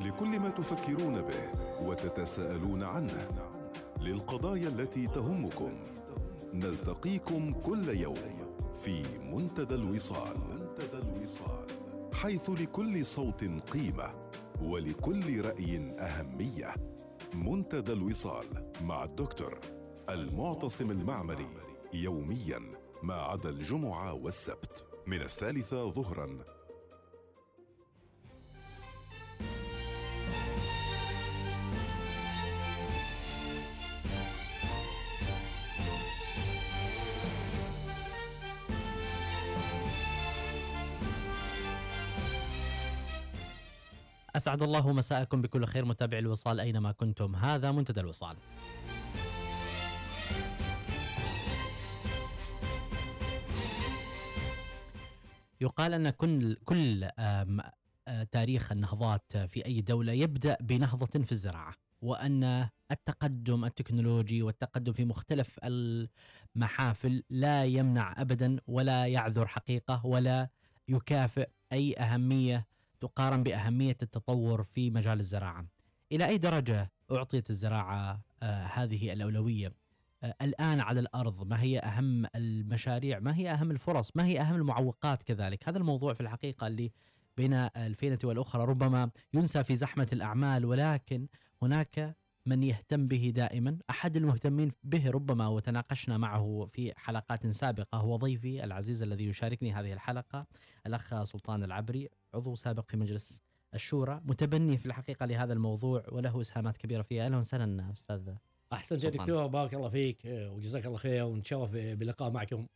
لكل ما تفكرون به وتتساءلون عنه. للقضايا التي تهمكم. نلتقيكم كل يوم في منتدى الوصال. حيث لكل صوت قيمة ولكل رأي أهمية. منتدى الوصال مع الدكتور المعتصم المعمري يوميا ما عدا الجمعة والسبت. من الثالثة ظهرا أسعد الله مساءكم بكل خير متابع الوصال أينما كنتم. هذا منتدى الوصال. يقال أن كل كل تاريخ النهضات في أي دولة يبدأ بنهضة في الزراعة وأن التقدم التكنولوجي والتقدم في مختلف المحافل لا يمنع أبدا ولا يعذر حقيقة ولا يكافئ أي أهمية تقارن بأهمية التطور في مجال الزراعة. إلى أي درجة أعطيت الزراعة آه هذه الأولوية؟ آه الآن على الأرض ما هي أهم المشاريع؟ ما هي أهم الفرص؟ ما هي أهم المعوقات كذلك؟ هذا الموضوع في الحقيقة اللي بين الفينة والأخرى ربما ينسى في زحمة الأعمال ولكن هناك من يهتم به دائما أحد المهتمين به ربما وتناقشنا معه في حلقات سابقة هو ضيفي العزيز الذي يشاركني هذه الحلقة الأخ سلطان العبري عضو سابق في مجلس الشورى متبني في الحقيقة لهذا الموضوع وله إسهامات كبيرة فيه أهلا وسهلا أستاذ أحسن يا سلطان. دكتور بارك الله فيك وجزاك الله خير ونتشرف بلقاء معكم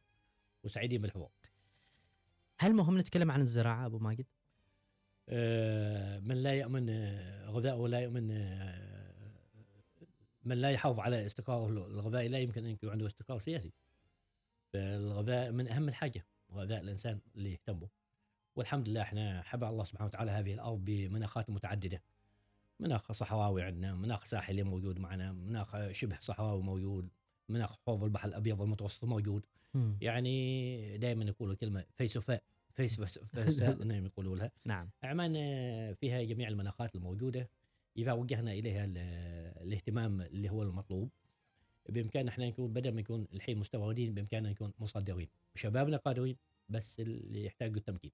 وسعيدين بالحوار. هل مهم نتكلم عن الزراعة أبو ماجد؟ آه، من لا يامن آه، غذاءه ولا يؤمن آه، من لا يحافظ على استقراره الغذائي لا يمكن أن يكون عنده استقرار سياسي. فالغذاء من أهم الحاجة غذاء الإنسان اللي يهتم به. والحمد لله إحنا حبى الله سبحانه وتعالى هذه الأرض بمناخات متعددة. مناخ صحراوي عندنا، مناخ ساحلي موجود معنا، مناخ شبه صحراوي موجود، مناخ حوض البحر الأبيض المتوسط موجود. مم. يعني دائما يقولوا كلمة فيسفاء فيس فساء إنهم يقولوا لها نعم عمان فيها جميع المناخات الموجودة إذا وجهنا إليها ال- الاهتمام اللي هو المطلوب بإمكاننا إحنا نكون بدل ما نكون الحين مستوردين بإمكاننا نكون مصدرين وشبابنا قادرين بس اللي يحتاجوا التمكين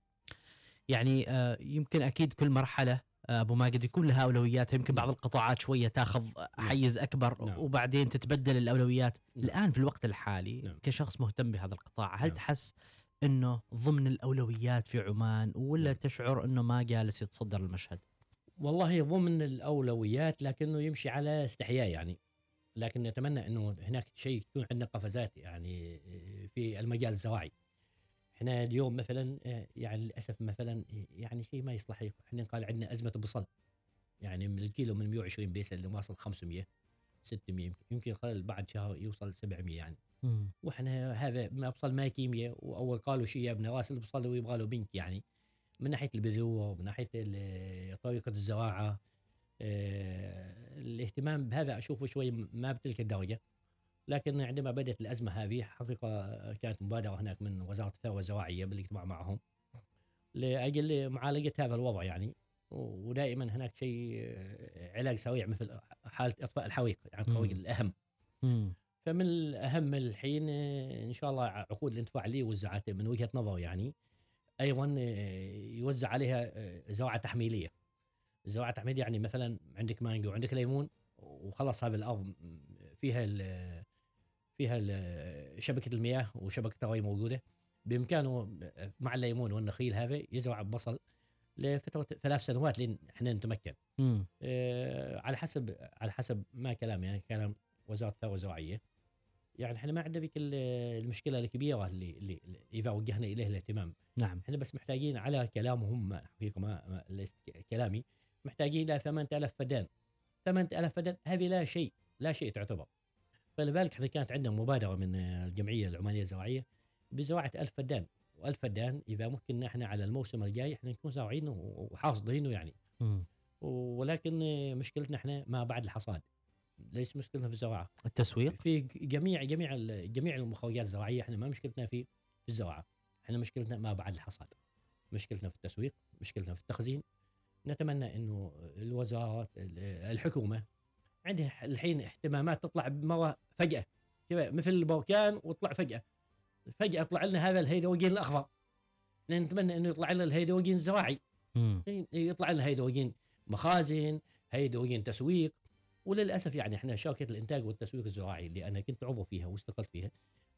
يعني آه، يمكن أكيد كل مرحلة آه، أبو ماجد يكون لها اولويات يمكن بعض القطاعات شوية تاخذ حيز أكبر نعم. وبعدين تتبدل الأولويات نعم. الآن في الوقت الحالي نعم. كشخص مهتم بهذا القطاع هل نعم. تحس إنه ضمن الأولويات في عمان ولا نعم. تشعر إنه ما جالس يتصدر المشهد والله ضمن الأولويات لكنه يمشي على استحياء يعني لكن نتمنى إنه هناك شيء تكون عندنا قفزات يعني في المجال الزراعي. إحنا اليوم مثلا يعني للأسف مثلا يعني شيء ما يصلح إحنا قال عندنا أزمة البصل يعني من الكيلو من 120 بيسه اللي واصل 500 600 يمكن- يمكن خلال بعد شهر يوصل 700 يعني. وإحنا هذا ما بصل ما كيمياء وأول قالوا شيء يا ابن راس البصل ويبغى له بنك يعني. من ناحية البذور من ناحية طريقة الزراعة آه، الاهتمام بهذا أشوفه شوي ما بتلك الدرجة. لكن عندما بدأت الأزمة هذه حقيقة كانت مبادرة هناك من وزارة الثروه الزراعيه بالاجتماع معهم لأجل معالجة هذا الوضع يعني ودائما هناك شيء آه، علاج سريع مثل حالة إطفاء الحريق يعني الحريق مم. الأهم مم. فمن الأهم الحين آه، إن شاء الله عقود الانتفاع اللي وزعت من وجهة نظر يعني أيضا آه، يوزع عليها زراعة تحميلية. الزراعه التحميليه يعني مثلا عندك مانجو وعندك ليمون وخلاص هذه الأرض فيها فيها شبكة المياه وشبكة الري موجودة. بإمكانه مع الليمون والنخيل هذا يزرع بصل لفترة ثلاث سنوات لين إحنا نتمكن. آه، على حسب على حسب ما كلام يعني كلام وزارة الثروه الزراعيه يعني إحنا ما عندنا ذيك ال- المشكلة الكبيرة اللي, اللي إذا وجهنا اليه الاهتمام. نعم. إحنا بس محتاجين على كلامهم حقيقة ما, ما ليس كلامي محتاجين إلى 8000 فدان. 8000 فدان هذه لا شيء لا شيء تعتبر. فلذلك إحنا كانت عندنا مبادرة من الجمعية العمانية الزراعية بزراعة 1000 فدان و1000 فدان إذا ممكن إحنا على الموسم الجاي إحنا نكون زارعينه وحاصدينه يعني. ولكن مشكلتنا إحنا ما بعد الحصاد ليش مشكلتنا في الزراعة؟ التسويق في جميع جميع جميع المخرجات الزراعية إحنا ما مشكلتنا في في الزراعة، إحنا مشكلتنا ما بعد الحصاد. مشكلتنا في التسويق، مشكلتنا في التخزين، نتمنى إنه الوزارات ال- الحكومة عندها الحين اهتمامات تطلع بمرة فجأة. كذا مثل البركان وطلع فجأة. فجأة طلع لنا هذا الهيدروجين الأخضر. نتمنى إنه يطلع لنا الهيدروجين الزراعي. يطلع لنا هيدروجين مخازن هيدروجين تسويق. وللأسف يعني إحنا شركه الإنتاج والتسويق الزراعي اللي أنا كنت عضو فيها واستقلت فيها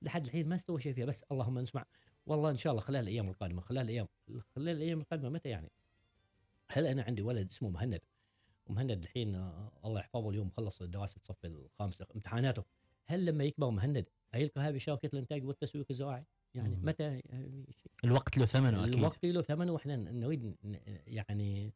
لحد الحين ما استوى شيء فيها. بس اللهم نسمع. والله إن شاء الله خلال الأيام القادمة خلال الأيام خلال الأيام القادمة متى يعني؟ هل أنا عندي ولد اسمه مهند؟ ومهند الحين آه، الله يحفظه اليوم خلص دراسه الصف الخامس امتحاناته هل لما يكبر مهند هيلقى هذه شركه الإنتاج والتسويق الزراعي؟ يعني مم. متى آه، الوقت له ثمنه أكيد الوقت له ثمن وإحنا نريد يعني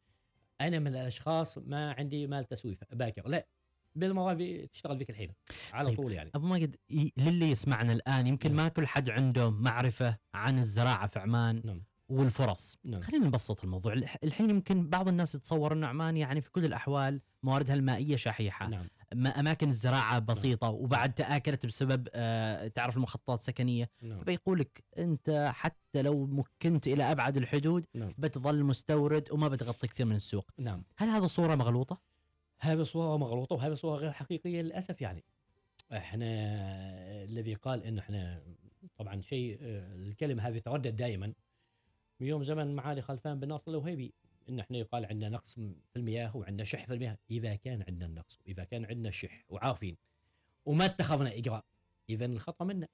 أنا من الأشخاص ما عندي مال تسويف باكر لا بالمرة تشتغل فيك الحين على طيب. طول يعني أبو ماجد للي يسمعنا الآن يمكن نعم. ما كل حد عنده معرفة عن الزراعة في عمان نعم والفرص. نعم. خلينا نبسط الموضوع. الح- الحين يمكن بعض الناس يتصور ان عمان يعني في كل الأحوال مواردها المائية شحيحة. نعم. ما أماكن الزراعة بسيطة وبعد تآكلت بسبب آه تعرف المخططات السكنيه نعم. فيقول لك أنت حتى لو مكنت إلى أبعد الحدود نعم. بتظل مستورد وما بتغطي كثير من السوق. نعم. هل هذا صورة مغلوطة؟ هذه صورة مغلوطة وهذه صورة غير حقيقية للأسف يعني. إحنا الذي قال إنه إحنا طبعا شيء آه، الكلمة هذه تردد دائما. يوم زمن معالي خلفان بن ناصر الوهيبي. إن إحنا يقال عندنا نقص في المياه وعندنا شح في المياه. إذا كان عندنا النقص وإذا كان عندنا الشح وعارفين وما اتخذنا إجراء اذا الخطأ منا.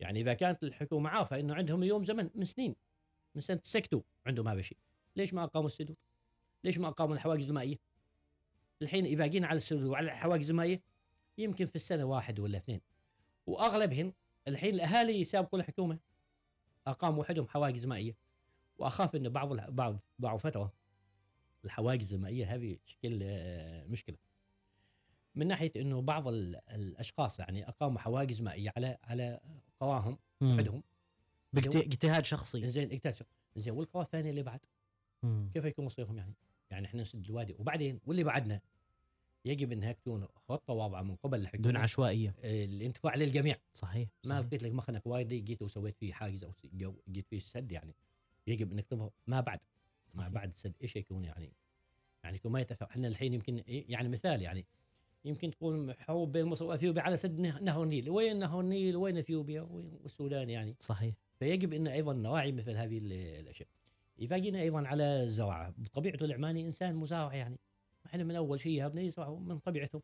يعني إذا كانت الحكومة عارفة إنه عندهم يوم زمن من سنين من سنة سكتوا عندهم هذا الشيء. ليش ما أقاموا السدود؟ ليش ما أقاموا الحواجز المائية؟ الحين إذا جينا على السدود وعلى الحواجز المائية يمكن في السنة واحد ولا اثنين. وأغلبهم الحين الأهالي يسابقوا الحكومة. أقاموا وحدهم حواجز مائية. وأخاف إن بعض الح- بعض بعض فتره الحواجز المائية هذه تشكل آه، مشكلة. من ناحية إنه بعض ال- الأشخاص يعني أقاموا حواجز مائية على على قواهم مم. وحدهم باجت- اجتهاد شخصي. زين زين والقوى الثانية اللي بعد؟ مم. كيف يكون مصيرهم يعني؟ يعني إحنا نسد الوادي. وبعدين واللي بعدنا؟ يجب إنها تكون خطة واضحة من قبل الحكومة دون عشوائية. الانتفاع للجميع. صحيح, ما صحيح. لقيت لك مخنك وايد جيت وسويت فيه حاجز أو جو جيت فيه سد يعني. يجب إنك تظهر ما بعد ما صحيح. بعد السد إيش يكون يعني؟ يعني يكون ما يتفق إحنا الحين يمكن إيه- يعني مثال يعني. يمكن تكون حروب بين مصر وإثيوبيا على سد نه- نهر النيل. وين نهر النيل؟ وين إثيوبيا؟ وين والسودان يعني. صحيح. فيجب إن أيضا نراعي مثل هذه ال- الأشياء. إذا جينا أيضا على الزراعه بطبيعته العماني إنسان مزارع يعني. إحنا من اول شيء يهبنا يزرعوا من طبيعتهم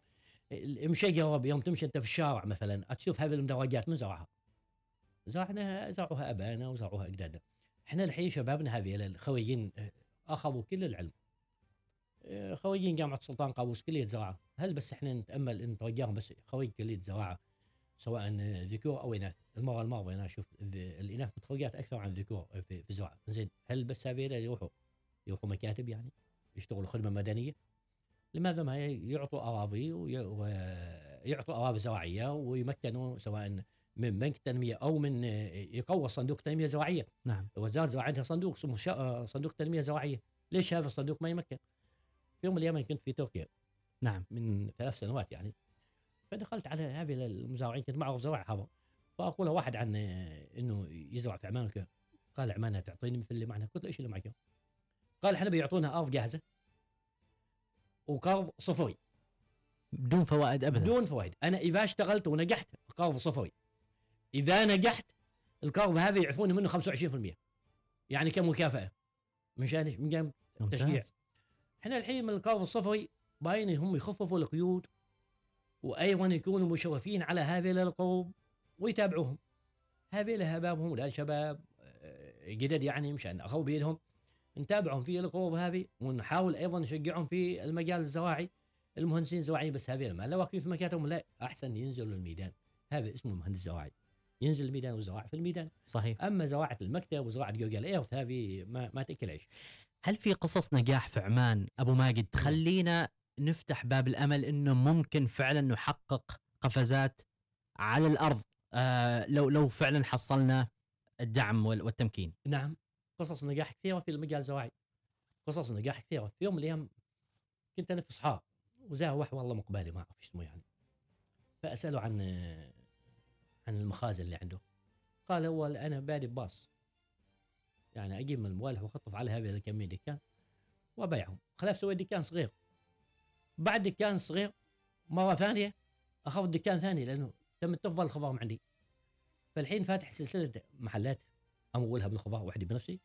المشجره يوم تمشي انت في الشارع مثلا تشوف هذه المدرجات من زرعها زرعناها زرعوها ابائنا وزرعوها أجدادنا. إحنا الحين شبابنا هذه الخريجين آه، أخذوا كل العلم. آه، خريجين جامعة السلطان قابوس كلية زراعة. هل بس إحنا نتأمل إن نرجعهم بس خريج كلية زراعة؟ سواء ذكور أو إناث. المرة الماضية أنا أشوف ال- الإناث متخرجات أكثر عن الذكور في الزراعه زين هل بس هذول يروحوا؟ يروحوا مكاتب يعني؟ يشتغلوا خدمة مدنية؟ لماذا ما يعطوا أراضي وي- ويعطوا أراضي زراعية ويمكنوا سواء من بنك التنمية أو من يقوى صندوق تنمية زراعية. نعم. وزارة الزراعه عندها صندوق اسمه صندوق تنمية زراعية. ليش هذا الصندوق ما يمكن؟ في يوم من الأيام كنت في تركيا. نعم. من ثلاث سنوات يعني. فدخلت على هذه المزارعين كنت معه زراعة هذا. فاقول له واحد عن إنه يزرع في عمان وكذا قال عمان تعطيني مثل اللي معنا. قلت له إيش اللي معك؟ قال إحنا بيعطونا أرض جاهزة. وقرض صفري بدون فوائد ابدا. بدون فوائد. أنا إذا اشتغلت ونجحت قرض صفري إذا نجحت القرض هذا يعفوني منه 25% يعني كمكافاه مشان من جانب ممتاز. تشجيع. إحنا الحين من القرض الصفري باين هم يخففوا القيود وأيضا يكونوا مشرفين على هذه القروض ويتابعوهم. هذه هبابهم ولا شباب آه، جدد يعني مشان اخذوا بيدهم. نتابعهم في القروض هذه ونحاول أيضا نشجعهم في المجال الزراعي المهندسين الزراعيين بس هذه ما لا واقفين في مكاتبهم لا أحسن ينزلوا الميدان هذا اسمه مهندس زراعي ينزل الميدان والزراعه في الميدان. صحيح. أما زراعه المكتب وزراعه جوجل إيرث هذه ما ما تأكل عيش. هل في قصص نجاح في عمان؟ أبو ماجد تخلينا نفتح باب الأمل إنه ممكن فعلا نحقق قفزات على الأرض. آه لو لو فعلا حصلنا الدعم وال- والتمكين. نعم. قصص نجاح كثيره في المجال الزراعي قصص نجاح كثيره في يوم من الأيام كنت أنا في اصحاب وزاه واحد والله مقبالي ما أعرف اسمه يعني. فاساله عن عن المخازن اللي عنده. قال هو أنا بادي بباص. يعني أجيب من الموالح وأخطف على هذه الكمية دكان وأبيعهم. خلاف سوي دكان صغير. بعد دكان صغير مرة ثانية أخذ دكان ثاني لأنه تم تفضل الخضار عندي. فالحين فاتح سلسلة محلات امولها بالخضار وحدي بنفسي.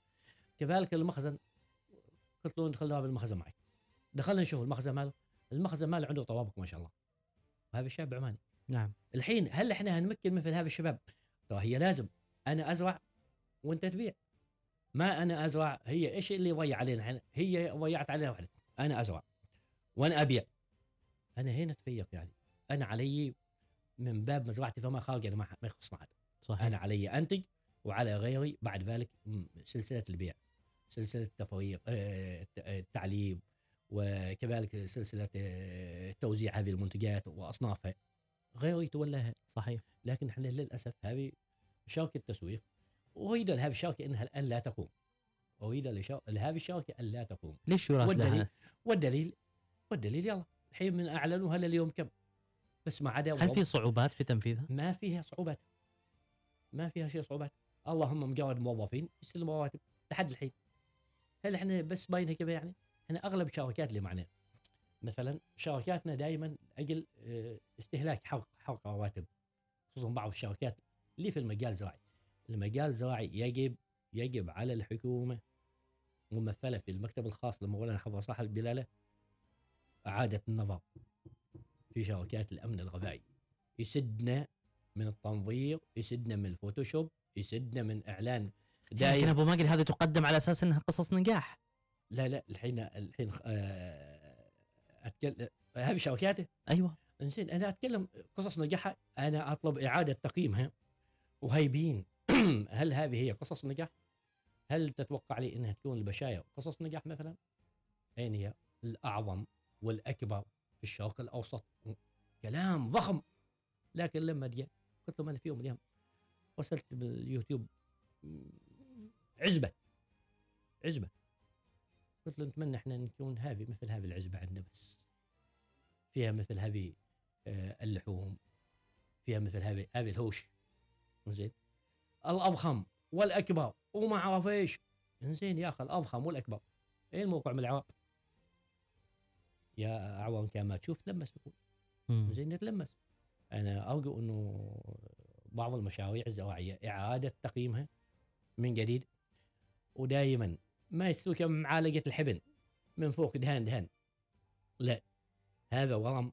كذلك المخزن. قلت له دخلنا بالمخزن معي. دخلنا نشوف المخزن ماله. المخزن ماله عنده طوابق ما شاء الله. وهذا الشاب عماني. نعم. الحين هل إحنا هنمكن مثل هذا الشباب؟ ترى هي لازم. أنا أزرع وأنت تبيع. ما أنا أزرع هي إيش اللي يضيع علينا إحنا؟ هي ضيعت علينا وحده أنا أزرع وأنا أبيع. أنا هنا تفيق يعني. أنا علي من باب مزرعتي فما خارج أنا ما يخصنا هذا صحيح. أنا علي أنتج وعلى غيري بعد ذلك سلسلة البيع سلسلة التفريق آه، آه، التعليب وكذلك سلسلة آه، توزيع هذه المنتجات وأصنافها. غيري يتولاها صحيح. لكن إحنا للأسف هذه شركه تسويق أريد لهذه الشركة إنها الآن لا تقوم. أريد لهذه الشركة ان لا تقوم. ليش والدليل والدليل والدليل يلا الحين من اعلنوا هلا اليوم كم؟ بس ما عدا هل في صعوبات في تنفيذها؟ ما فيها صعوبات. ما فيها شيء صعوبات. اللهم مجرد موظفين يستلموا رواتب لحد الحين. هل إحنا بس باينها كذا يعني؟ إحنا أغلب الشركات اللي معنا مثلا شركاتنا دائما أجل آه، استهلاك حرق حرق رواتب خصوصا بعض الشركات اللي في المجال الزراعي. المجال الزراعي يجب يجب على الحكومة ممثلة في المكتب الخاص لمولانا حفظ صاحب البلاله إعادة النظر في شركات الأمن الغذائي. يسدنا من التنظير يسدنا من الفوتوشوب يسدنا من إعلان لكن دايم ابو ماجد هذه تقدم على أساس إنها قصص نجاح لا لا الحين الحين آه، اتكلم هذه شركاته أيوه إنزين أنا أتكلم قصص نجاحها أنا أطلب إعادة تقييمها وهيبين هل هذه هي قصص نجاح؟ هل تتوقع لي إنها تكون البشاير قصص نجاح مثلا؟ أين هي الأعظم والأكبر في الشرق الأوسط؟ كلام ضخم لكن لما جاء قلت لهم أنا في يوم من الأيام وصلت باليوتيوب. عزبة. عزبة. قلت له نتمنى إحنا نكون هذه مثل هذه العزبة عندنا بس. فيها مثل هذه آه، اللحوم. فيها مثل هذه هذه الهوش. زين الأضخم والأكبر. وما أعرف إيش. زين يا أخي الأضخم والأكبر. إيه الموقع من العراق يا اعوان كان ما تشوف تلمس مم. زين نتلمس أنا أرجو إنه بعض المشاريع الزراعيه إعادة تقييمها من جديد. ودائما ما يسوي كم معالقه الحبن. من فوق دهان دهان. لا. هذا ورم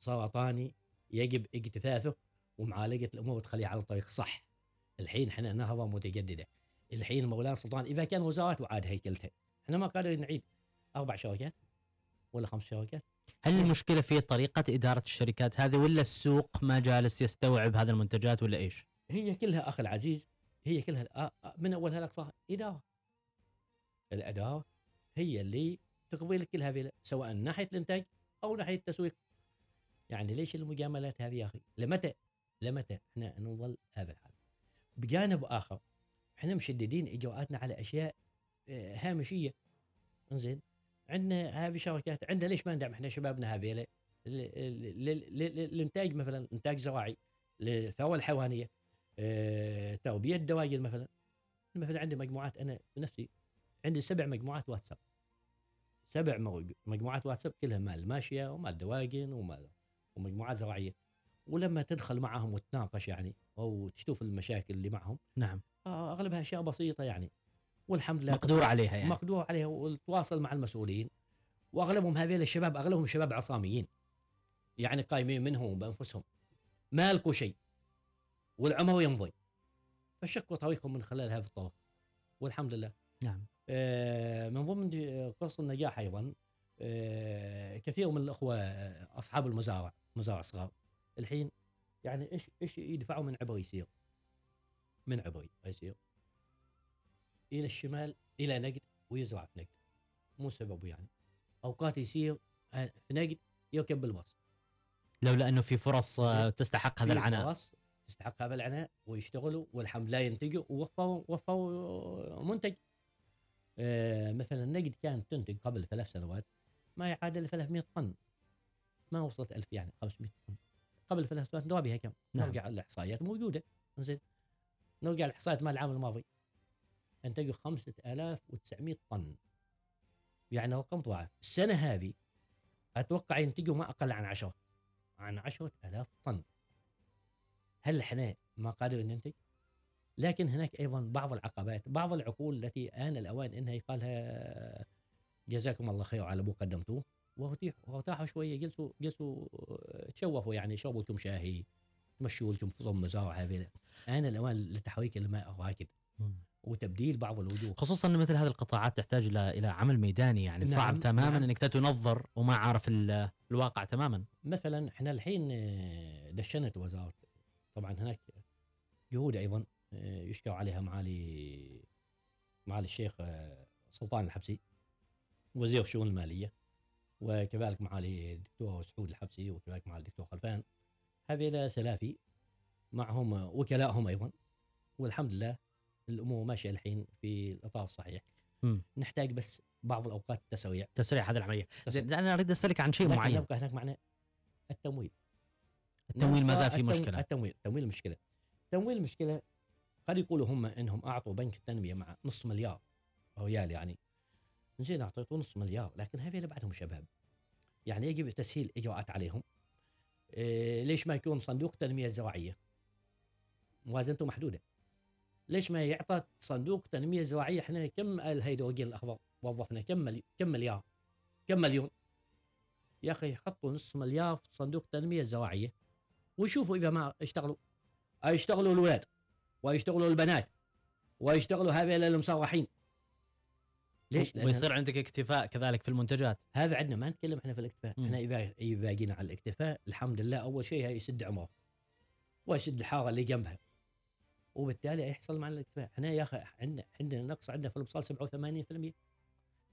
سرطاني يجب اجتثاثه ومعالجة الأمور تخليه على الطريق صح. الحين إحنا نهضة متجددة. الحين مولانا سلطان إذا كان وزارات وعاد هيكلتها. إحنا ما قادرين نعيد. أربع شركات ولا خمس شركات هل المشكلة في طريقة إدارة الشركات هذه ولا السوق ما جالس يستوعب هذه المنتجات ولا إيش؟ هي كلها أخي العزيز هي كلها من أولها لاقصاها إدارة. الإدارة هي اللي تقضي لك كل هذه سواء ناحية الإنتاج أو ناحية التسويق. يعني ليش المجاملات هذه يا أخي؟ لمتى؟ لمتى؟ إحنا نظل هذا الحال. بجانب آخر إحنا مشددين إجراءاتنا على أشياء آه، هامشية. إنزين؟ عندنا هذه شركات عندنا ليش ما ندعم إحنا شبابنا هذيلا الانتاج مثلا إنتاج زراعي للثروه الحيوانيه آه، تربيه دواجن مثلا. مثلا عندي مجموعات أنا بنفسي عندي سبع مجموعات واتساب. سبع مو- مجموعات واتساب كلها مال ماشية ومال دواجن ومال ومجموعات زراعية. ولما تدخل معهم وتناقش يعني أو تشوف المشاكل اللي معهم نعم. آه، أغلبها أشياء بسيطة يعني. والحمد لله مقدور عليها يعني. مقدور عليها وتواصل مع المسؤولين. وأغلبهم هذيل الشباب أغلبهم شباب عصاميين. يعني قايمين منهم بانفسهم ما لقوا شيء. والعمر يمضي. فشقوا طريقهم من خلال هذا الطرق. والحمد لله. نعم. آه، من ضمن قصص النجاح أيضا آه، كثير من الأخوة آه، أصحاب المزارع مزارع صغار. الحين يعني إيش إيش يدفعوا من عبر يسير من عبر يسير إلى الشمال إلى نقد ويزرع في نقد. مو سببه يعني. أوقات يسير آه، في نقد يركب بالباص. لولا إنه في فرص آه،. تستحق هذا العناء. فرص تستحق هذا العناء ويشتغلوا والحمد لله ينتجوا ووفروا وفروا منتج. آه، مثلا النقد كانت تنتج قبل ثلاث سنوات ما يعادل 300 طن. ما وصلت 1000 يعني 500 طن. قبل ثلاث سنوات نضربها كم؟ نعم. نرجع الإحصائيات موجودة. زين نرجع الإحصائيات مال العام الماضي. انتجوا 5900 طن. يعني رقم ضعف السنة هذه أتوقع ينتجوا ما أقل عن 10 عن 10000 طن. هل إحنا ما قادرين ننتج؟ لكن هناك أيضا بعض العقبات بعض العقول التي آن الأوان إنها يقالها جزاكم الله خير على ابو قدمتوه. وارتاحوا شوية جلسوا جلسوا تشوفوا يعني شربوا لكم شاهي تمشوا لكم في ضم مزارع هذه. آن الأوان لتحريك الماء الراكد. مم. وتبديل بعض الوجوه. خصوصا إن مثل هذه القطاعات تحتاج إلى إلى عمل ميداني يعني نعم، صعب تماما نعم. إنك تنظر وما عارف ال- الواقع تماما. مثلا إحنا الحين آه، دشنت وزارة طبعا هناك جهود أيضا آه، يشكر عليها معالي معالي الشيخ آه، سلطان الحبسي وزير الشؤون المالية وكذلك معالي الدكتور سعود الحبسي وكذلك معالي الدكتور خلفان. هذيلا ثلاثي معهم وكلائهم أيضا والحمد لله الأمور ماشية الحين في الإطار الصحيح. مم. نحتاج بس بعض الأوقات تسويع. تسريع هذه العملية. زين أنا أريد أسألك عن شيء معين. يبقى هناك معنا التمويل. التمويل ما زال في مشكلة. التمويل التمويل مشكله التمويل مشكله قد يقولوا هم إنهم أعطوا بنك التنمية مع نص مليار ريال يعني. زين أعطيتوا نص مليار لكن هذول بعدهم شباب. يعني يجب تسهيل إجراءات عليهم. إيه ليش ما يكون صندوق تنمية زراعية؟ موازنته محدودة. ليش ما يعطى صندوق تنمية زراعية؟ إحنا كم الهيدروجين الأخضر؟ وظفنا كم ملي... كم مليار؟ كم مليون؟ يا أخي حطوا نص مليار في صندوق التنميه الزراعيه ويشوفوا إذا ما اشتغلوا. يشتغلوا الولاد ويشتغلوا البنات ويشتغلوا هذول المصرحين. ليش؟ ويصير عندك اكتفاء كذلك في المنتجات. هذا عندنا ما نتكلم إحنا في الاكتفاء. مم. إحنا اذا إذا جينا على الاكتفاء الحمد لله أول شيء هي يسد عمره. ويسد الحارة اللي جنبها. وبالتالي يحصل معنا الاكتفاء. إحنا يا أخي عندنا عندنا نقص عندنا في البصل 87%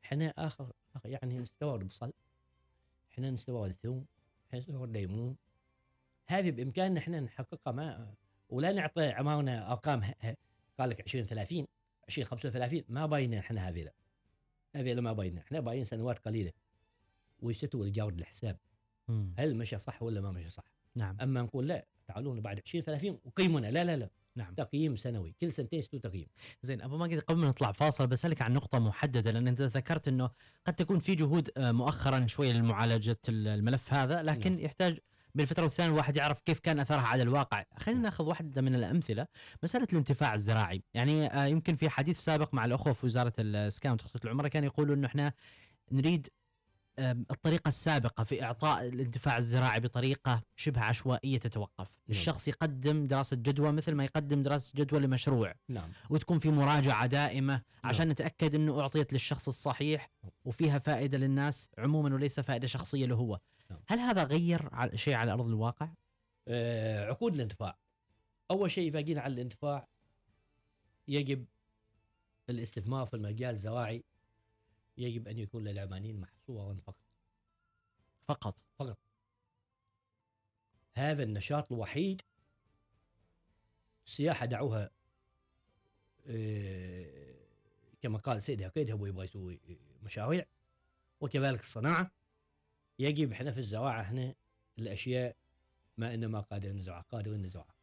إحنا آخر يعني نستورد البصل. إحنا نستورد الثوم إحنا نستورد الليمون. هذه بإمكاننا إحنا نحققها ما ولا نعطي عمارنا أرقام قال لك 20 30 20 35 ما باينه إحنا هذه هذه ما باينة. إحنا باين سنوات قليلة. ويستوي الجارد الحساب. هل مشى صح ولا ما مشى صح؟ نعم. أما نقول لا تعالوا بعد 20 30 وقيمونا. لا لا لا. نعم. تقييم سنوي كل سنتين يستوي تقييم. زين أبو ماجد قبل ما نطلع فاصل بسألك عن نقطة محددة لأن أنت ذكرت إنه قد تكون في جهود آه، مؤخرا شوية لمعالجة ال- الملف هذا لكن نعم. يحتاج بالفترة والثانيه الواحد يعرف كيف كان أثرها على الواقع. خلينا نأخذ واحدة من الأمثلة. مسألة الانتفاع الزراعي يعني آه، يمكن في حديث سابق مع الأخوة في وزارة الإسكان وتخطيط العمره كانوا يقولوا إنه إحنا نريد الطريقة السابقة في إعطاء الانتفاع الزراعي بطريقة شبه عشوائية تتوقف. الشخص يقدم دراسة جدوى مثل ما يقدم دراسة جدوى لمشروع. نعم. وتكون في مراجعة دائمة عشان نتأكد أنه أعطيت للشخص الصحيح وفيها فائدة للناس عموما وليس فائدة شخصية له هو. نعم. هل هذا غير شيء على أرض الواقع؟ آه عقود الانتفاع. أول شيء اذا جينا على الانتفاع يجب الاستثمار في المجال الزراعي يجب أن يكون للعمانيين محصورا فقط. فقط. هذا النشاط الوحيد السياحه دعوها آه، كما قال سيدي عقيد هو يبغى يسوي مشاريع وكذلك الصناعة. يجب إحنا في الزراعة إحنا الأشياء ما إنما قادرين نزرعها قادرين نزرعها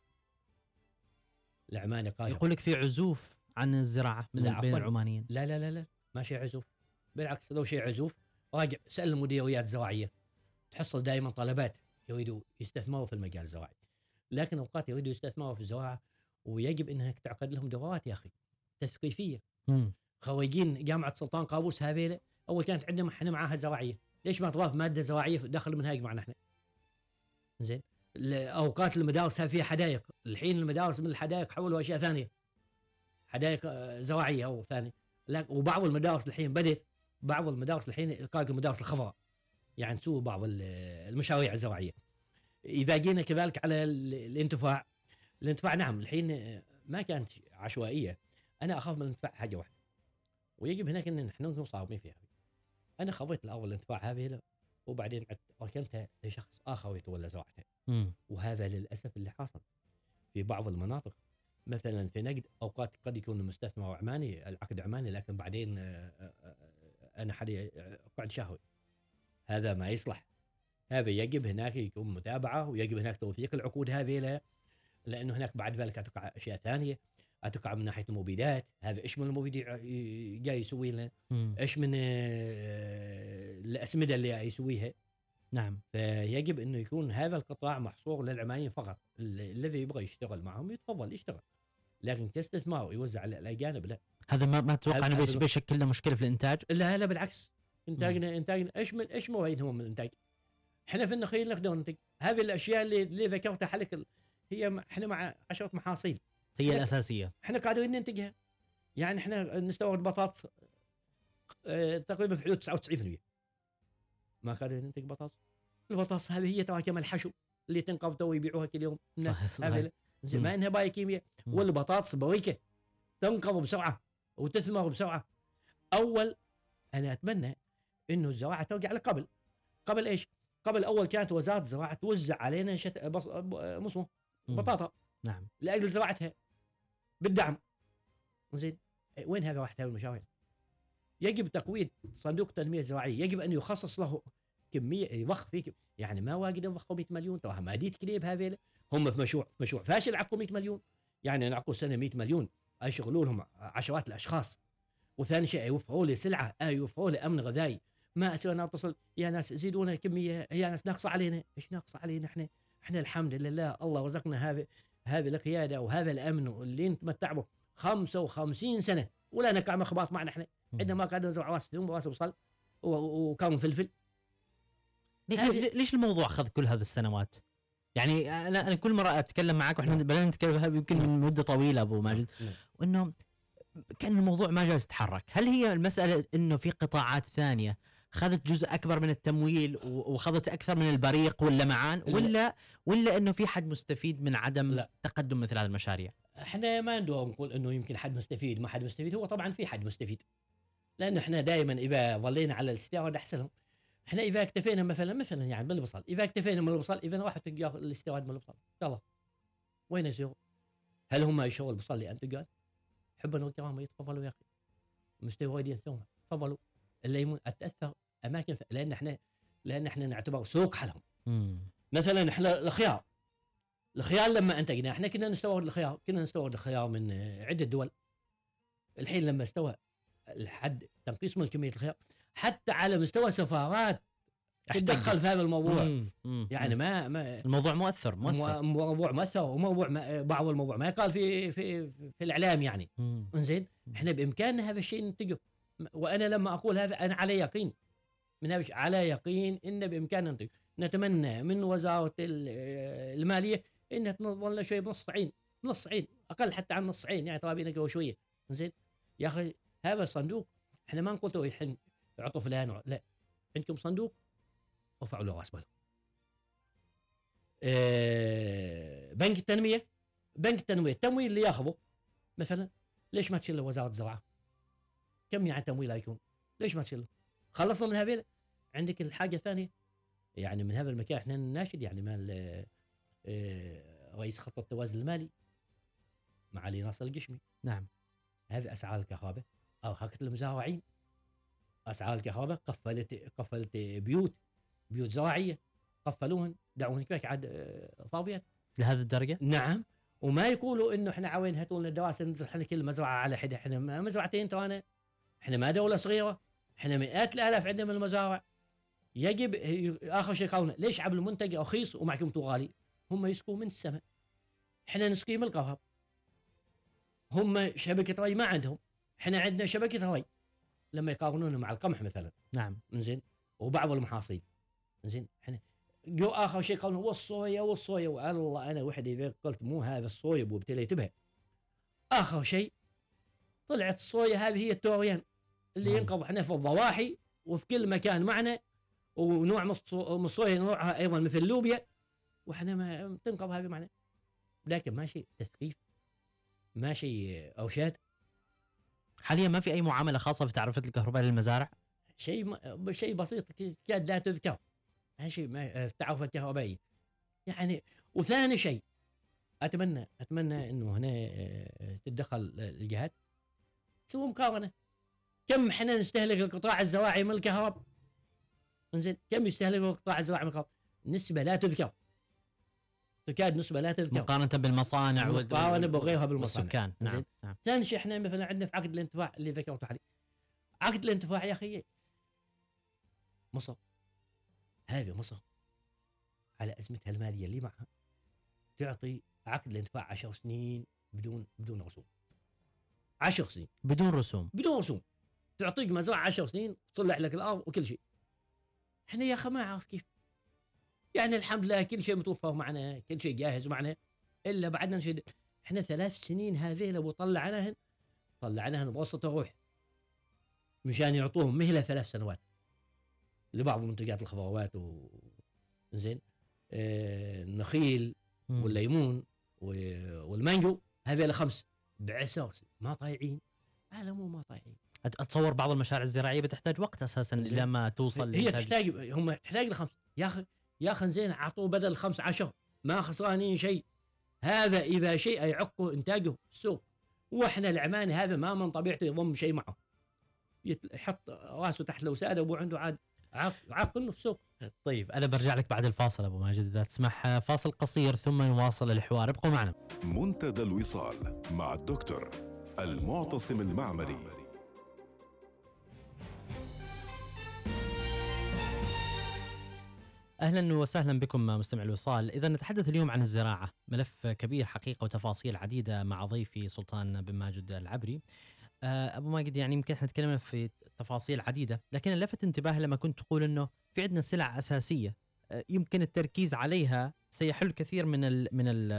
العمانه قادر. يقول لك في عزوف عن الزراعة من بين. العمانيين. لا لا لا لا ما شيء عزوف. بالعكس لو شيء عزوف راجع سأل المديريات الزراعيه تحصل دائما طلبات يريدوا يستثمروا في المجال الزراعي. لكن أوقات يريدوا يستثمروا في الزراعة ويجب انك تعقد لهم دورات يا أخي تثقيفية. خريجين جامعة سلطان قابوس هذيلا أول كانت عندنا إحنا معاهد زراعيه ليش ما تضاف مادة زراعيه داخل المنهج معنا إحنا؟ زين. اوقات المدارس هذه فيها حدائق. الحين المدارس من الحدائق حولوا أشياء ثانية. حدائق آه، زراعيه أو ثانية. وبعض المدارس الحين بدأت بعض المدارس الحين قال المدارس الخضراء. يعني تسوي بعض ال- المشاريع الزراعية. إذا جينا كذلك على ال- الانتفاع الانتفاع نعم الحين ما كانت عشوائية. أنا أخاف من الانتفاع حاجة واحدة. ويجب هناك إن نحن نكون صارمين فيها. أنا خضيت الأول الانتفاع هذه وبعدين ركنتها لشخص آخر يتولى زراعتها. وهذا للأسف اللي حاصل في بعض المناطق. مثلا في نجد أوقات قد يكون المستثمر عماني العقد عماني لكن بعدين آه، آه، آه، أنا حدي قعد شهوي. هذا ما يصلح. هذا يجب هناك يكون متابعة ويجب هناك توثيق العقود هذه له، لأنه هناك بعد ذلك تقع أشياء ثانية. أتوقع من ناحية المبيدات. هذا إيش من المبيد جاي يسوي لنا. إيش من آه، الأسمدة اللي يسويها؟ نعم. فيجب إنه يكون هذا القطاع محصور للعمانيين فقط. ال- الذي يبغى يشتغل معهم يتفضل يشتغل. لكن كاستثمار يوزع على الأجانب لا. هذا ما ما تتوقع هذا- إنه بيشكل لنا مشكلة في الإنتاج؟ لا لا بالعكس. انتاجنا انتاجنا إيش من إيش موعدهم هم من الإنتاج؟ إحنا في النخيل نقدر ننتج. هذه الأشياء اللي اللي ذكرتها حلك هي إحنا مع عشرة محاصيل. هي إحنا- الأساسية. إحنا قادرين ننتجها. يعني إحنا نستورد بطاطس آه تقريبا في حدود 99% ما قادرين ننتج بطاطس. البطاطس هذه هي تراكم الحشو اللي تنقبض ويبيعوها كل يوم. صحيح صحيح. ما. إنها باي كيمياء مم. والبطاطس بريكه تنقض بسرعة. وتثمر بسرعة. أول أنا أتمنى إنه الزراعة ترجع لقبل. قبل إيش؟ قبل أول كانت وزارة الزراعة توزع علينا شت... بص... مصمم مم. بطاطا. نعم. لأجل زراعتها. بالدعم. زين. وين هذا راحت هذه المشاريع؟ يجب تقويض صندوق التنمية الزراعية. يجب أن يخصص له كمية يضخ فيه كم- يعني ما واجد يضخوا 100 مليون. ترى ما ديت كليب هذيلا هم في مشروع مشروع فاشل عقوا 100 مليون. يعني نعقوا سنة 100 مليون. يشغلوا لهم عشرات الأشخاص. وثاني شيء يوفروا لي سلعة آه يوفروا لي أمن غذائي. ما اصير أنا أتصل يا ناس زيدونا كمية يا ناس ناقصة علينا. إيش ناقصة علينا إحنا؟ إحنا الحمد لله الله رزقنا هذه هذه القيادة وهذا الأمن اللي نتمتع به 55 سنة. ولا نقع مخباط معنا إحنا. عندنا ما قاعد نزرع راس ثوم وراس بصل و- وكان فلفل. ليش الموضوع أخذ كل هذه السنوات؟ يعني أنا أنا كل مرة أتكلم معك وإحنا نعم. بدأنا نتكلم يمكن من مدة طويلة أبو ماجد نعم. وانه كان الموضوع ما جالس يتحرك، هل هي المسألة إنه في قطاعات ثانية خذت جزء أكبر من التمويل وخذت أكثر من البريق واللمعان لا. ولا ولا إنه في حد مستفيد من عدم لا. تقدم مثل هذه المشاريع؟ إحنا ما ندور نقول إنه يمكن حد مستفيد ما حد مستفيد هو طبعا في حد مستفيد لأن إحنا دائما إذا ظلينا على الاستيراد أحسنهم إحنا إذا اكتفينا مثلا مثلا يعني بالبصل إذا اكتفينا من البصل إذا راحت تلقى الاستيراد من البصل يلا. وين يسوق؟ هل هم يشروا البصل اللي انت قال؟ حبا وكرامه يتفضلوا يا أخي. مستوردين الثومة. تفضلوا. الليمون أتأثر أماكن ف... لأن إحنا لأن إحنا نعتبر سوق حلهم. مثلا إحنا الخيار الخيار لما انتجنا إحنا كنا نستورد الخيار كنا نستورد الخيار من عدة دول. الحين لما استوى الحد تنقيص من كمية الخيار حتى على مستوى سفارات تدخل في هذا الموضوع. مم. مم. يعني ما ما الموضوع مؤثر مؤثر. مو- موضوع مؤثر وموضوع ما بعض الموضوع. ما يقال في في في الإعلام يعني. إنزين إحنا بإمكاننا هذا الشيء ننتجه. وأنا لما أقول هذا أنا على يقين. من على يقين إن بإمكاننا ننتج نتمنى من وزارة ال- المالية انها تنظم لنا شوية بنص عين نص عين أقل حتى عن نص عين يعني ترى بينك شوية. زين يا أخي هذا الصندوق إحنا ما نقول تو الحين اعطوا فلان لا. عندكم صندوق؟ ارفعوا له راس ماله آه، بنك التنمية؟ بنك التنمية التمويل اللي ياخذه. مثلا ليش ما تشيل وزارة الزراعة؟ كم يعني تمويل يكون؟ ليش ما تشيل له؟ خلصنا من هذيل. عندك الحاجة الثانية؟ يعني من هذا المكان إحنا نناشد يعني مال آه، آه، رئيس خط التوازن المالي معالي ناصر القشمي. نعم. هذه أسعار الكهرباء أو هكذا المزارعين. أسعار الكهرباء قفلت قفلت بيوت بيوت زراعية قفلوهن دعوهن كيف عاد آه، فاضيات لهذه الدرجة؟ نعم. وما يقولوا إنه إحنا عاوين هاتوا لنا دراسه ننزل إحنا كل مزرعة على حدة إحنا مزرعتين ترانا إحنا ما دولة صغيرة إحنا مئات الآلاف عندنا من المزارع. يجب آخر شيء قالوا ليش عبل المنتج رخيص ومعكم غالي؟ هم يسقوا من السماء. إحنا نسقي من القهر هم شبكة ري ما عندهم. إحنا عندنا شبكة ري. لما يقارنونه مع القمح مثلا. نعم. زين وبعض المحاصيل. زين إحنا جو آخر شيء قالوا والصويا والصويا والله أنا وحدي قلت مو هذا الصويا وابتليت بها آخر شيء طلعت الصويا هذه هي التوريان اللي نعم. ينقض إحنا في الضواحي وفي كل مكان معنا ونوع من الصو- من الصويا نوعها أيضا مثل اللوبيا وإحنا ما تنقض هذه معنا. لكن ما شيء تثقيف ما شيء ارشاد حاليا ما في أي معاملة خاصة في تعرفه الكهرباء للمزارع؟ شيء شيء بسيط كاد لا تذكر. هذا شيء ما التعرف الكهربائي يعني وثاني شيء أتمنى أتمنى إنه هنا آه، تتدخل الجهات. تسوي مقارنة. كم إحنا نستهلك القطاع الزراعي من الكهرباء إنزين كم يستهلك القطاع الزراعي من الكهرباء نسبة لا تذكر. تكاد نسبة لا تذكر. مقارنة بالمصانع مقارنة بغيرها بالمصانع. والسكان. نعم. نعم. ثاني شيء إحنا مثلا عندنا في عقد الانتفاع اللي ذكرته عليه عقد الانتفاع يا أخي مصر. هذه مصر على أزمتها المالية اللي معها تعطي عقد الانتفاع 10 سنين بدون بدون رسوم. 10 سنين. بدون رسوم. بدون رسوم. تعطيك مزرعة 10 سنين تصلح لك الأرض وكل شيء. إحنا يا أخي ما اعرف كيف يعني الحمد لله كل شيء متوفر معنا كل شيء جاهز معنا إلا بعدنا نشد. إحنا ثلاث سنين هذه لو طلعناهن طلعناهن بوسط الروح مشان يعطوهم مهلة ثلاث سنوات. لبعض منتجات الخضروات و زين آه النخيل. والليمون والمانجو هذول خمس. بعسر ما طايعين. على مو ما طايعين. أتصور بعض المشاريع الزراعية بتحتاج وقت أساسا زين. إلى ما توصل هي. تحتاج هم تحتاج لخمس. يا أخي يا أخي زين أعطوه بدل خمس عشر ما خسرانين شيء. هذا إذا شيء يعق إنتاجه في السوق. وإحنا العماني هذا ما من طبيعته يضم شيء معه. يحط راسه تحت الوساده وابو عنده عاد عاق عاق إنه في السوق. طيب أنا برجع لك بعد الفاصل أبو ماجد إذا تسمح. فاصل قصير ثم نواصل الحوار. ابقوا معنا. منتدى الوصال مع الدكتور المعتصم المعمري. أهلا وسهلا بكم مستمع الوصال. إذا نتحدث اليوم عن الزراعة. ملف كبير حقيقة وتفاصيل عديدة مع ضيفي سلطان بن ماجد العبري. آه، أبو ماجد يعني يمكن إحنا تكلمنا في تفاصيل عديدة لكن لفت انتباهي لما كنت تقول إنه في عندنا سلع أساسية. آه، يمكن التركيز عليها سيحل كثير من ال من ال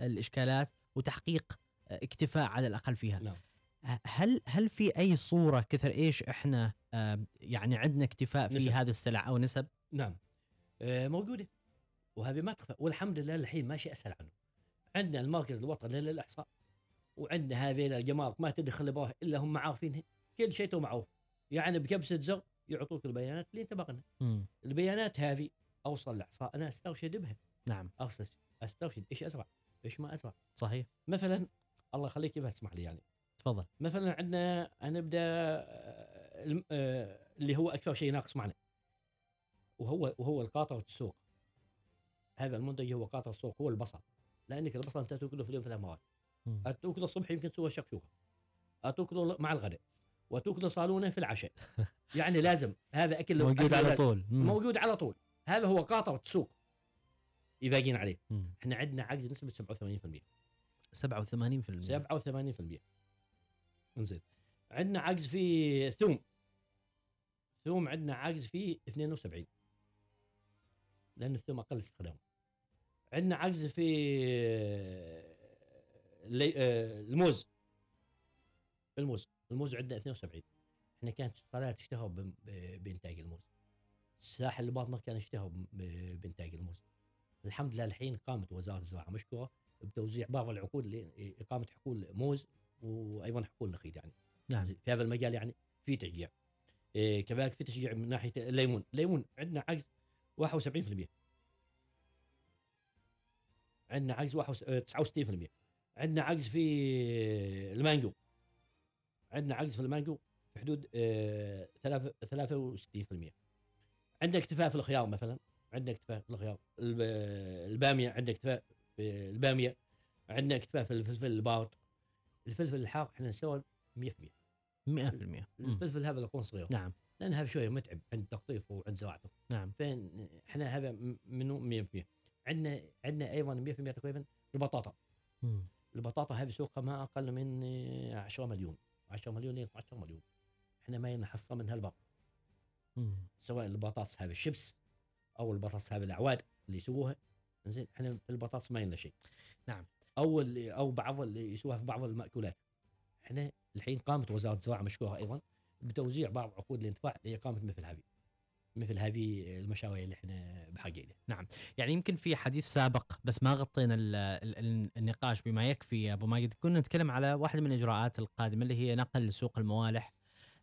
الإشكالات وتحقيق آه، اكتفاء على الأقل فيها. نعم. آه، هل هل في أي صورة كثر إيش إحنا آه، يعني عندنا اكتفاء في نسب. هذه السلع أو نسب؟ نعم. آه، موجودة. وهذه ما تخفى والحمد لله الحين ماشي أسهل عنه. عندنا المركز الوطني للإحصاء وعندنا هذه الجمارك ما تدخل بها إلا هم عارفينها كل شيء تو معروف. يعني بكبسة زر يعطوك البيانات اللي مم. البيانات هذه أوصل الاحصاء أنا أسترشد بها. نعم. أسترشد. إيش ازرع إيش ما ازرع صحيح. مثلا الله يخليك كيف تسمح لي يعني. تفضل. مثلا عندنا هنبدأ آه، آه، اللي هو أكثر شيء ناقص معنا. وهو وهو القاطره السوق هذا المنتج هو قاطر السوق هو البصل لأنك البصل أنت تأكله في اليوم ثلاث مرات. تاكله الصبح يمكن تسوى الشكشوكه تاكله مع الغداء. وتأكله صالونة في العشاء. يعني لازم هذا أكل موجود أكل على. طول. مم. موجود على طول. هذا هو قاطره السوق إذا جينا عليه. مم. إحنا عندنا عجز نسبة 87% 87% 87% انزين. عندنا عجز في ثوم. ثوم عندنا عجز في 72 لأن الثوم أقل استخدام عندنا عجز في اللي- آه، الموز. الموز. الموز عندنا 72 إحنا كانت قناه تشتهر بإنتاج الموز. الساحل الباطنه كان يشتهر بإنتاج الموز. الحمد لله الحين قامت وزارة الزراعة مشكورة بتوزيع بعض العقود لاقامه حقول موز وأيضا حقول نخيل يعني. نعم. في هذا المجال يعني في تشجيع. إيه كذلك في تشجيع من ناحية الليمون الليمون عندنا عجز 71% عندنا عجز 69% عندنا عجز في المانجو. عندنا عجز في المانجو في حدود آه، ثلاثة- 63% عندنا اكتفاء في الخيار مثلا. عندنا اكتفاء في الخيار الب- البامية عندنا اكتفاء في البامية. عندنا اكتفاء في الفلفل البارد. الفلفل الحار إحنا نسوي 100% 100% مم. الفلفل هذا يكون صغير. نعم. لأن هذا شوية متعب عند تقطيفه وعند زراعته. نعم. فين إحنا هذا منه 100% عندنا عندنا أيضا 100% تقريبا البطاطا. مم. البطاطا هذه سوقها ما أقل من آه، 10 مليون. 10 مليون ل 12 مليون. إحنا ما نحصل منها البر. سواء البطاطس هذا الشيبس أو البطاطس هذا الأعواد اللي يسووها. زين إحنا في البطاطس ما لنا شيء. نعم. أو اللي أو بعض اللي يسووها في بعض المأكولات. إحنا الحين قامت وزارة الزراعة مشكورة أيضا. بتوزيع بعض عقود الانتفاع لاقامه مثل هذه مثل هذه المشاريع اللي إحنا بحاجه اليها يعني يمكن في حديث سابق بس ما غطينا ال ال ال النقاش بما يكفي يا أبو ماجد. كنا نتكلم على واحدة من الإجراءات القادمة اللي هي نقل سوق الموالح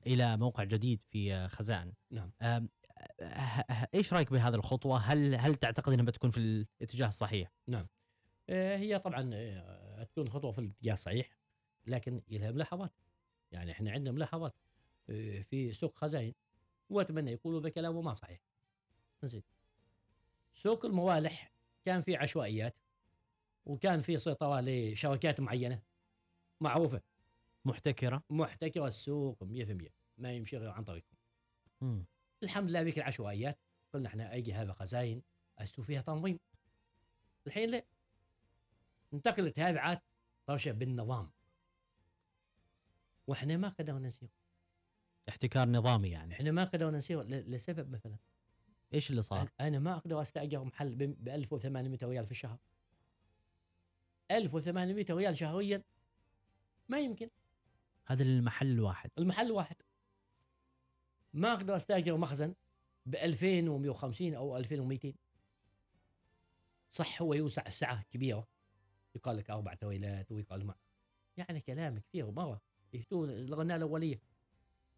إلى موقع جديد في خزان. نعم. أم، ه- ه- إيش رأيك بهذه الخطوة؟ هل هل تعتقد إنها بتكون في الاتجاه الصحيح؟ آه، هي طبعا تكون خطوة في الاتجاه الصحيح لكن لها ملاحظات. يعني إحنا عندنا ملاحظات. في سوق خزاين واتمنى يقولوا بكلامه ما صحيح. زين. سوق الموالح كان في عشوائيات وكان في سيطرة لشركات معينة. معروفة. محتكرة. محتكرة السوق 100% ما يمشي غير عن طريقهم. مم. الحمد لله بك العشوائيات قلنا إحنا أجي هذا خزاين أستو فيها تنظيم. الحين لا انتقلت هذه عاد طرشة بالنظام. وإحنا ما قدرنا نسير احتكار نظامي يعني. إحنا ما قدرنا نسير لسبب مثلا. إيش اللي صار؟ أنا ما أقدر أستأجر محل ب 1800 ريال في الشهر. 1800 ريال شهريا؟ ما يمكن. هذا للمحل الواحد. المحل واحد ما أقدر أستأجر مخزن ب 2150 أو 2200 صح هو يوسع سعه كبيرة. يقال لك أربع تويلات ويقال ما. يعني كلام كثير مره يهتون الغناء الأولية.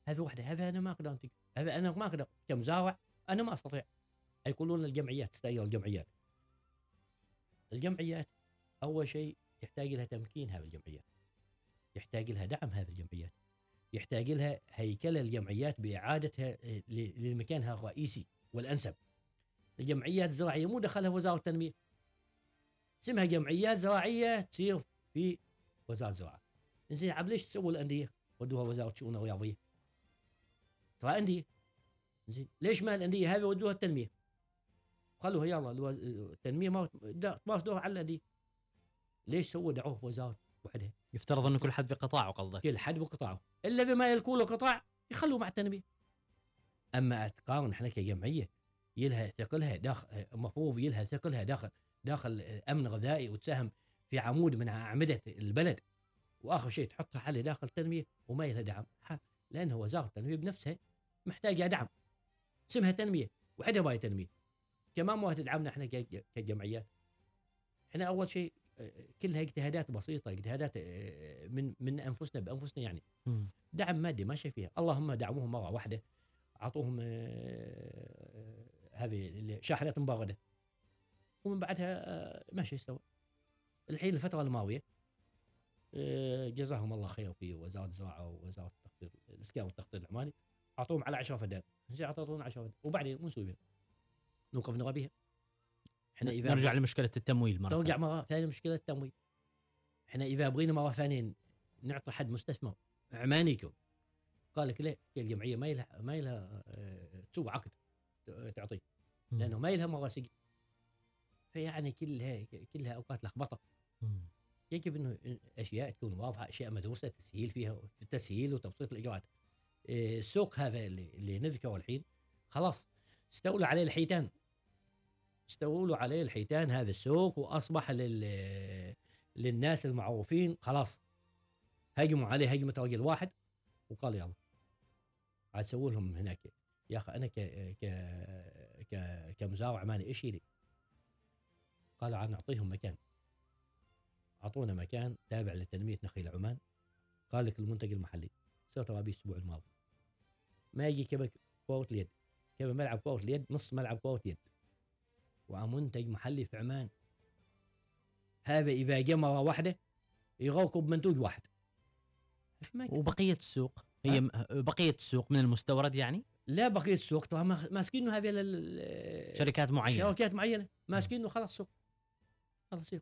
هذه واحدة هذا أنا ما أقدر انتج هذا أنا ما أقدر كمزارع أنا ما أستطيع. يقولون الجمعيات تستاجر الجمعيات. الجمعيات أول شيء يحتاج لها تمكين هذه الجمعيات. يحتاج لها دعم هذه الجمعيات. يحتاج لها هيكلة الجمعيات بإعادتها آه، لمكانها الرئيسي والأنسب. الجمعيات الزراعية مو دخلها وزارة التنمية. اسمها جمعيات زراعية تصير في وزارة الزراعة. زين عب ليش تسووا الأندية؟ ودوها وزارة الشؤون الرياضية. ترى انديه زين. ليش ما الانديه هذه ودوها التنمية. خلوها يلا التنمية ما تدور على الانديه ليش سووا دعوه في وزارة وحدها؟ يفترض انه كل حد بقطاعه قصدك. كل حد بقطاعه. إلا بما يلكوا له قطاع يخلوه مع التنمية. أما تقارن إحنا كجمعية يلها ثقلها داخل المفروض يلها ثقلها داخل داخل أمن غذائي وتساهم في عمود من أعمدة البلد. وآخر شيء تحطها حل داخل التنمية وما يلها دعم. ح- لأن وزارة التنمية بنفسها محتاجه دعم اسمها تنمية وحدها باي تنمية. كمان ما تدعمنا إحنا كجمعيات. إحنا أول شيء آه، كلها اجتهادات بسيطة اجتهادات آه، من من أنفسنا بأنفسنا يعني. دعم مادي ما شيء فيها. اللهم دعموهم مرة واحدة. أعطوهم آه، هذه شاحنات مبرده ومن بعدها آه، ما شيء استوى. الحين الفترة الماضية آه، جزاهم الله خير في وزارة الزراعة ووزارة التخطيط الإسكان والتخطيط العماني. أعطوهم على 10 فدان. اعطونا 10 فدان. وبعدين مو نسوي بها. نوقف نرى بها إحنا إذا نرجع لمشكلة التمويل مرة ثانية. مرة ثانية مشكلة التمويل. إحنا إذا بغينا مرة ثانية نعطي حد مستثمر عماني يكون قال لك ليه؟ الجمعية ما لها ما لها آه، تسوق عقد تعطيه. لأنه ما لها مواسيق فيعني كلها كلها أوقات لخبطة. يجب إنه أشياء تكون واضحة أشياء مدروسة تسهيل فيها تسهيل وتبسيط الإجراءات. السوق هذا اللي, اللي نذكره الحين. خلاص استولوا عليه الحيتان. استولوا عليه الحيتان هذا السوق وأصبح لل للناس المعروفين. خلاص هجموا عليه هجمة رجل واحد وقال يلا. عاد سووا لهم هناك. يا أخي أنا ك ك ك كمزارع ماني إيش لي قالوا عاد نعطيهم مكان. أعطونا مكان تابع لتنمية نخيل عمان. قال لك المنتج المحلي. صرت أبي الأسبوع الماضي. ما يجي كما كره اليد. كما ملعب كره اليد نص ملعب كره يد ومنتج محلي في عمان. هذا إذا جاء مرة واحدة يغوقوا بمنتوج واحد. وبقية السوق؟ هي م- بقية السوق من المستورد يعني؟ لا بقية السوق ما- ماسكينه هذه شركات معينة. شركات معينة. ماسكينه خلاص سوق خلاص سوق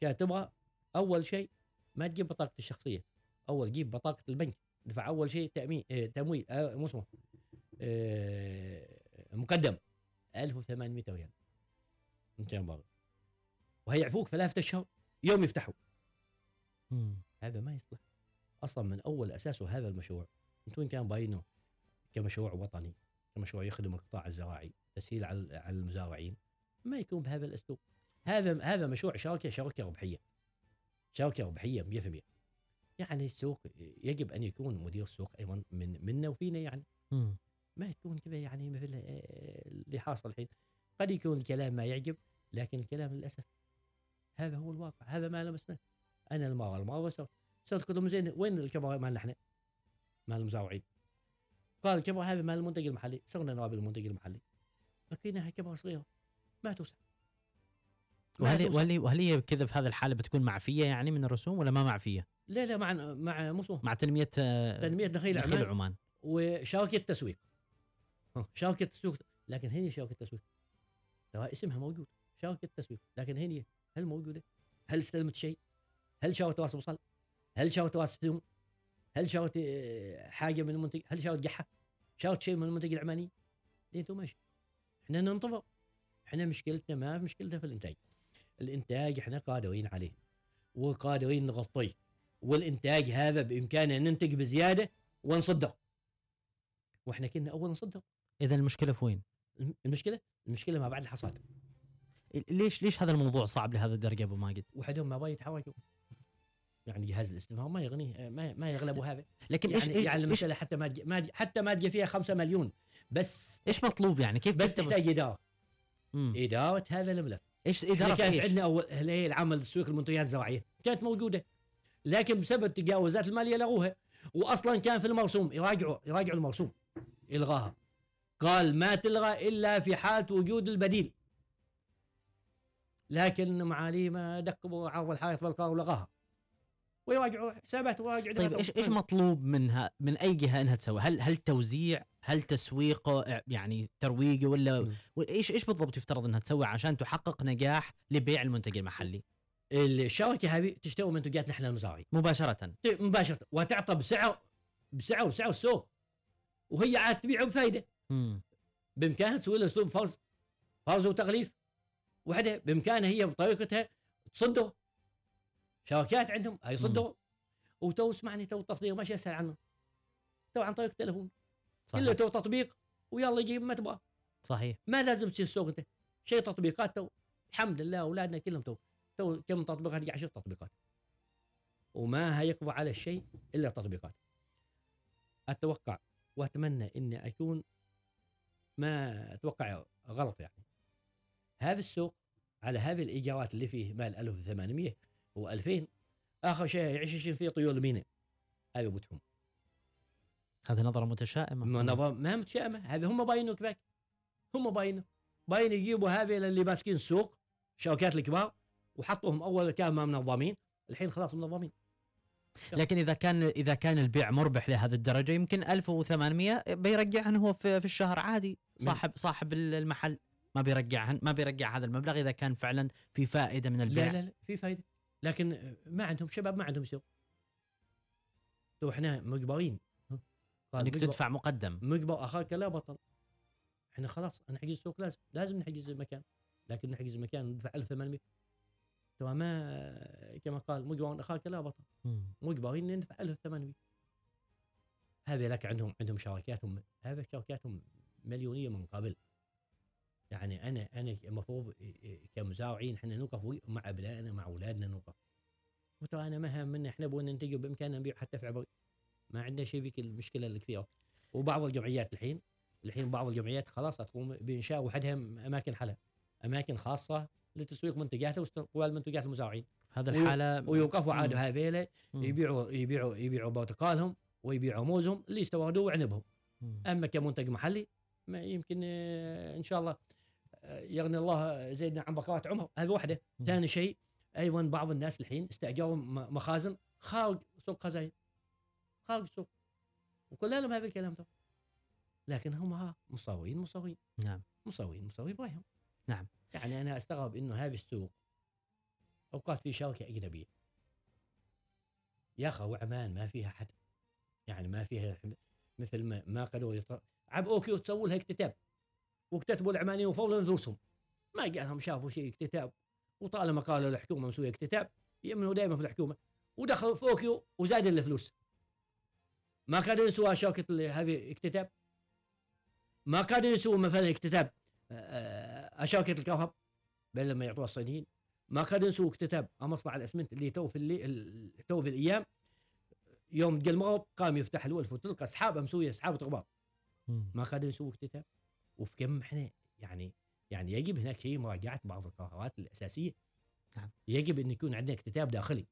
كانت تبغى أول شيء ما تجيب بطاقتي الشخصية. أول جيب بطاقة البنك. دفع أول شيء تامين آه تمويل آه مو اسمه آه مقدم. 1800 ريال انت يا مبارك. وهيعفوك ثلاثة أشهر يوم يفتحوا. مم. هذا ما يصلح. أصلا من أول أساسه هذا المشروع. أنتم كان باينه كمشروع وطني كمشروع يخدم القطاع الزراعي تسهيل على على المزارعين ما يكون بهذا الأسلوب. هذا هذا مشروع شركه شركه ربحية. شركه ربحية 100% يعني السوق يجب أن يكون مدير السوق أيضا من منا وفينا يعني. ما يكون كذا يعني مثل آه، اللي حاصل الحين. قد يكون الكلام ما يعجب لكن الكلام للأسف هذا هو الواقع. هذا ما لمسناه. أنا المره المرة صرت صرت قلت لهم زين. وين الكبر مالنا إحنا؟ مال المزارعين. قال الكبر هذا مال المنتج المحلي. صرنا نقابل المنتج المحلي. لقيناها كبر صغيرة. ما توسع. وهل توسع. وهل وهل هي كذا في هذه الحالة بتكون معفية يعني من الرسوم ولا ما معفية؟ لا لا مع مع مو اسمه مع تنمية آه، تنمية نخيل عمان عمان وشركه تسويق ها، شركه تسويق لكن هي شركه تسويق ترى اسمها موجود شركه تسويق لكن هي هل موجودة؟ هل استلمت شيء؟ هل شاوت راس وصل؟ هل شاوت راس ثوم؟ هل شاوت آه، حاجة من المنتج؟ هل شاوت قحة؟ شاوت شيء من المنتج العماني؟ أنتم ماشي إحنا ننتظر إحنا مشكلتنا ما مشكلتنا في الإنتاج الإنتاج إحنا قادرين عليه وقادرين نغطيه والإنتاج هذا بامكاننا ننتج بزيادة ونصدر وإحنا كنا أول نصدر إذا المشكلة في وين؟ الم- المشكلة؟ المشكلة ما بعد الحصاد. ليش ليش هذا الموضوع صعب لهذا الدرجة أبو ماجد؟ وحدهم ما يتحركوا. يعني جهاز الاستفهام ما يغنيه ما ما يغلبوا هذا. لكن يعني إيش يعني إيش, إيش, المساله حتى ما ما حتى ما تجي فيها 5 مليون. بس إيش مطلوب يعني؟ كيف بس تحتاج إدارة. مم. إدارة هذا الملف إيش إدارة كانت إيش؟ عندنا اول الهيئه العامه للتسويق المنتجات الزراعية كانت موجودة. لكن بسبب تجاوزات الماليه لغوها واصلا كان في المرسوم يراجعوا يراجعوا المرسوم الغاها قال ما تلغى إلا في حالة وجود البديل لكن معالي ما دقوا عرض الحائط بالقار ولغاها ويراجعوا حسابات ويراجعوا طيب. إيش إيش مطلوب منها من أي جهة إنها تسوي؟ هل هل توزيع؟ هل تسويقه يعني ترويجه مم. ولا إيش إيش بالضبط يفترض إنها تسوي عشان تحقق نجاح لبيع المنتج المحلي الشركة هذه تشتري منتجاتنا إحنا المزارعين. مباشرة؟ ت- مباشرة. وتعطى بسعر بسعر وسعر السوق. وهي عاد تبيعه بفائده. بإمكانها تسوي له أسلوب فرز فرز وتغليف. وحدة بإمكانها هي بطريقتها تصدر شركات عندهم هاي يصدروا وتو اسمعني تو التصدير ماشي اسهل عنه. تو عن طريق التليفون كله صحيح تو تطبيق ويلا يجيب ما تبغى صحيح. ما لازم تشيل السوق أنت. شيء تطبيقات تو. الحمد لله أولادنا كلهم تو. تو كم تطبيقات يجي 10 تطبيقات. وما هيقضى على الشيء إلا التطبيقات أتوقع وأتمنى إني أكون ما أتوقع غلط يعني. هذا السوق على هذه الايجارات اللي فيه مال 1800 و2000 آخر شيء يعيش فيه طيور المينا هذا بوتهم هذه نظرة متشائمة. ما نظام ما متشائمة. هذا هم باينه كذاك. هم باينه باين يجيبوا هذه اللي ماسكين السوق الشركات الكبار وحطوهم أول كانوا ما منظمين الحين خلاص منظمين. لكن إذا كان إذا كان البيع مربح لهذه الدرجة يمكن 1800 بيرجعهن هو في, في الشهر عادي. صاحب صاحب المحل ما بيرجعهن ما بيرجع هذا المبلغ إذا كان فعلا في فائدة من البيع. لا لا لا في فائدة. لكن ما عندهم شباب ما عندهم سوق تو إحنا مجبرين إنك مجبر- تدفع مقدم. مجبر أخاك لا بطل. إحنا خلاص نحجز السوق لازم لازم نحجز المكان. لكن نحجز المكان ندفع 1800 تو ما كما قال مجبر اخاك لا بطل. مم. مجبرين ندفع 1800 هذا لك عندهم عندهم شركاتهم هذا شركاتهم مليونية من قبل. يعني أنا أنا المفروض كمزارعين إحنا نوقف مع أبنائنا مع أولادنا نوقف. وترى أنا ما همنا إحنا بغينا ننتج بإمكاننا نبيع حتى في عبري. ما عندنا شيء فيك المشكلة الكبيره وبعض الجمعيات الحين الحين بعض الجمعيات خلاص تقوم بإنشاء وحدها أماكن حلا أماكن خاصة لتسويق منتجاتها واستقبال منتجات المزارعين هذا الحالة ويوقفوا عاد. هذيلا. يبيعوا يبيعوا يبيعوا برتقالهم ويبيعوا موزهم اللي استوردوه وعنبهم. أما كمنتج محلي ما يمكن آه، إن شاء الله آه، يغني الله زيدنا عن بقات عمر هذه واحدة. ثاني شيء أيضا بعض الناس الحين استأجروا مخازن خارج سوق خزاين خارج السوق وقلنا لهم هذا الكلام ده لكن هم ها مصورين مصورين نعم مصورين مصورين رأيهم نعم. يعني أنا أستغرب إنه هذا السوق أوقات في شركة أجنبية. يا أخي عمان ما فيها حد. يعني ما فيها مثل ما ما قالوا يط... عب أوكي تسووا لها اكتتاب. واكتتبوا العمانيين وفوضوا نفوسهم ما قالهم شافوا شيء اكتتاب. وطالما قالوا الحكومة مسوية اكتتاب يؤمنوا دائما في الحكومة. ودخلوا في اوكيو وزاد الفلوس. ما كانوا يسووا شركة هذه اكتتاب. ما كانوا يسووا مثلا اكتتاب. شركه الكهرب بل لما يعطوها الصينيين. ما كانوا يسووا اكتتاب مصنع الأسمنت اللي تو في اللي ال- تو في الأيام. يوم تجي المغرب قام يفتح الولف وتلقى اسحاب مسوية اسحاب غبار مم. ما قادرين يسووا اكتتاب. وفي كم إحنا يعني يعني يجب هناك شيء مراجعة بعض القرارات الأساسية. نعم. يجب أن يكون عندنا اكتتاب داخلي.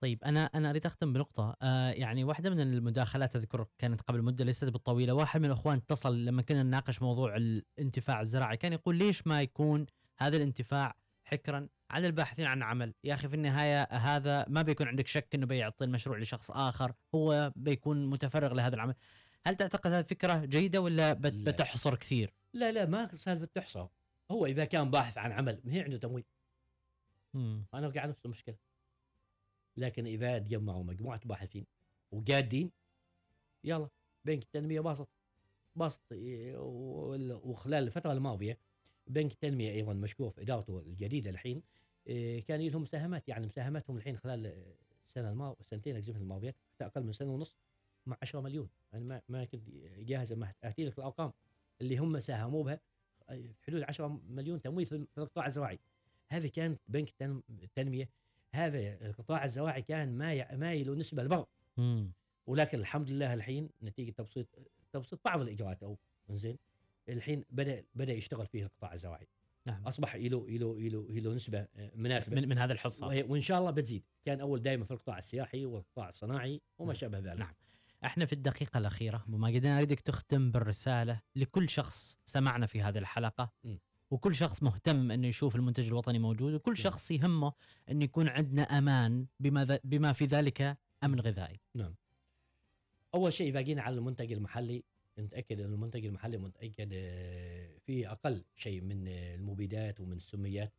طيب أنا أنا أريد أختم بنقطة. آه يعني واحدة من المداخلات اذكر كانت قبل مدة ليست بالطويلة. واحد من الإخوان اتصل لما كنا نناقش موضوع الانتفاع الزراعي. كان يقول ليش ما يكون هذا الانتفاع حكرا على الباحثين عن عمل؟ يا أخي في النهاية هذا ما بيكون عندك شك إنه بيعطي المشروع لشخص آخر. هو بيكون متفرغ لهذا العمل. هل تعتقد هذه فكرة جيدة ولا بت- لا. بتحصر كثير؟ لا لا ما سالفه تحصى هو إذا كان باحث عن عمل ما هي عنده تمويل. مم. أنا وقع نفس المشكلة. لكن إذا تجمعوا مجموعة باحثين وجادين يلا بنك التنمية باسط باسط إيه، وخلال الفترة الماضية بنك التنمية أيضا مشكور في إدارته الجديدة الحين إيه، كان لهم مساهمات يعني مساهماتهم الحين خلال السنة الماضيه سنتين اجزم الماضيات حتى أقل من سنة ونص مع 10 مليون. أنا ما ما كنت جاهز ما اتي لك الأرقام اللي هم ساهموا بها في حدود 10 مليون تمويل في القطاع الزراعي هذه كانت بنك التنم- التنمية هذا القطاع الزراعي كان مايل مايل نسبة لبعض مم. ولكن الحمد لله الحين نتيجة تبسيط تبسيط بعض الإجراءات أو زين الحين بدأ بدأ يشتغل فيه القطاع الزراعي نعم أصبح له له له له نسبة آه، مناسبة من, من هذا الحصة وإن شاء الله بتزيد كان أول دائما في القطاع السياحي والقطاع الصناعي وما نعم. شابه ذلك نعم. إحنا في الدقيقة الأخيرة أبو ماجد أنا أريدك تختم بالرسالة لكل شخص سمعنا في هذه الحلقة م. وكل شخص مهتم إنه يشوف المنتج الوطني موجود وكل نعم. شخص يهمه انه يكون عندنا أمان بما بما في ذلك أمن غذائي. أول شيء إذا جينا على المنتج المحلي نتأكد إن المنتج المحلي متأكد آه، فيه أقل شيء من المبيدات ومن السميات.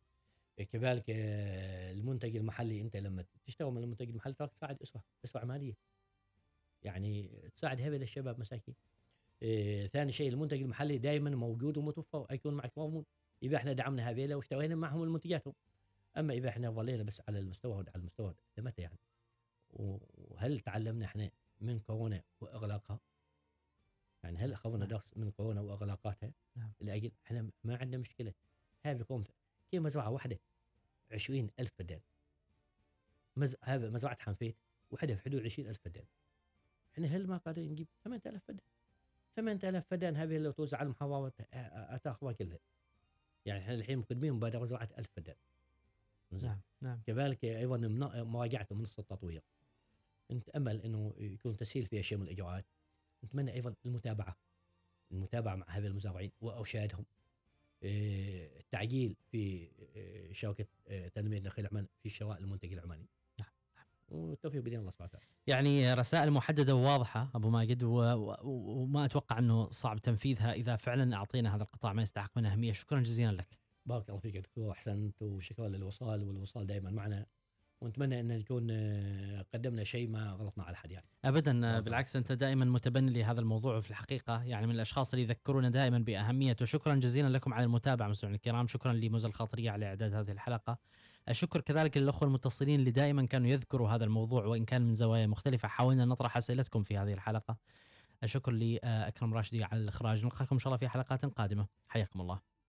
كذلك آه، المنتج المحلي أنت لما تشتغل من المنتج المحلي تراك تساعد أسرة أسرة مالية. يعني تساعد هذول الشباب مساكين. آه، ثاني شيء المنتج المحلي دائما موجود ومتوفر ويكون معك مضمون. إذا إحنا دعمنا هذيلا واشترينا معهم المنتجاتهم. أما إذا إحنا ظلينا بس على المستورد على المستورد لمتى يعني وهل تعلمنا إحنا من كورونا وإغلاقها؟ يعني هل اخذنا نعم. درس من كورونا وإغلاقاتها؟ نعم. لأجل إحنا ما عندنا مشكلة. هذا يكون في مزرعة واحدة عشرين ألف فدان مز... هذا مزرعة حنفيت وحده في حدود عشرين ألف فدان إحنا هل ما قادرين نجيب 8000 فدان 8000 فدان هذه لو توزع على المحافظات تاخذها كلها. يعني إحنا الحين مقدمين مبادره زراعه 1000 فدان زين. نعم نعم. كذلك أيضا مراجعه منصه التطوير. نتامل إنه يكون تسهيل فيها شيء من الإجراءات. نتمنى أيضا المتابعة. المتابعة مع هذا المزارعين وأرشادهم. إيه، التعجيل في إيه، شركه إيه، تنمية نخيل عمان في شراء المنتج العماني. والتوفيق بإذن الله سبحانه وتعالى يعني رسائل محددة وواضحة أبو ماجد. وما أتوقع أنه صعب تنفيذها إذا فعلا أعطينا هذا القطاع ما يستحق من أهمية شكرا جزيلا لك. بارك الله فيك دكتور أحسنت وشكرا للوصال والوصال دائما معنا ونتمنى أن نكون آه، قدمنا شيء ما غلطنا على حد يعني ابدا الله بالعكس أنت. دائما متبني لهذا الموضوع وفي الحقيقة يعني من الأشخاص اللي يذكرونا دائما بأهميته شكرا جزيلا لكم على المتابعة مستمعينا الكرام شكرا لموزة الخاطرية على إعداد هذه الحلقة الشكر كذلك للاخوه المتصلين اللي دائما كانوا يذكروا هذا الموضوع وإن كان من زوايا مختلفة. حاولنا نطرح أسئلتكم في هذه الحلقة. الشكر لاكرم راشدي على الإخراج. نلقاكم إن شاء الله في حلقات قادمة. حياكم الله.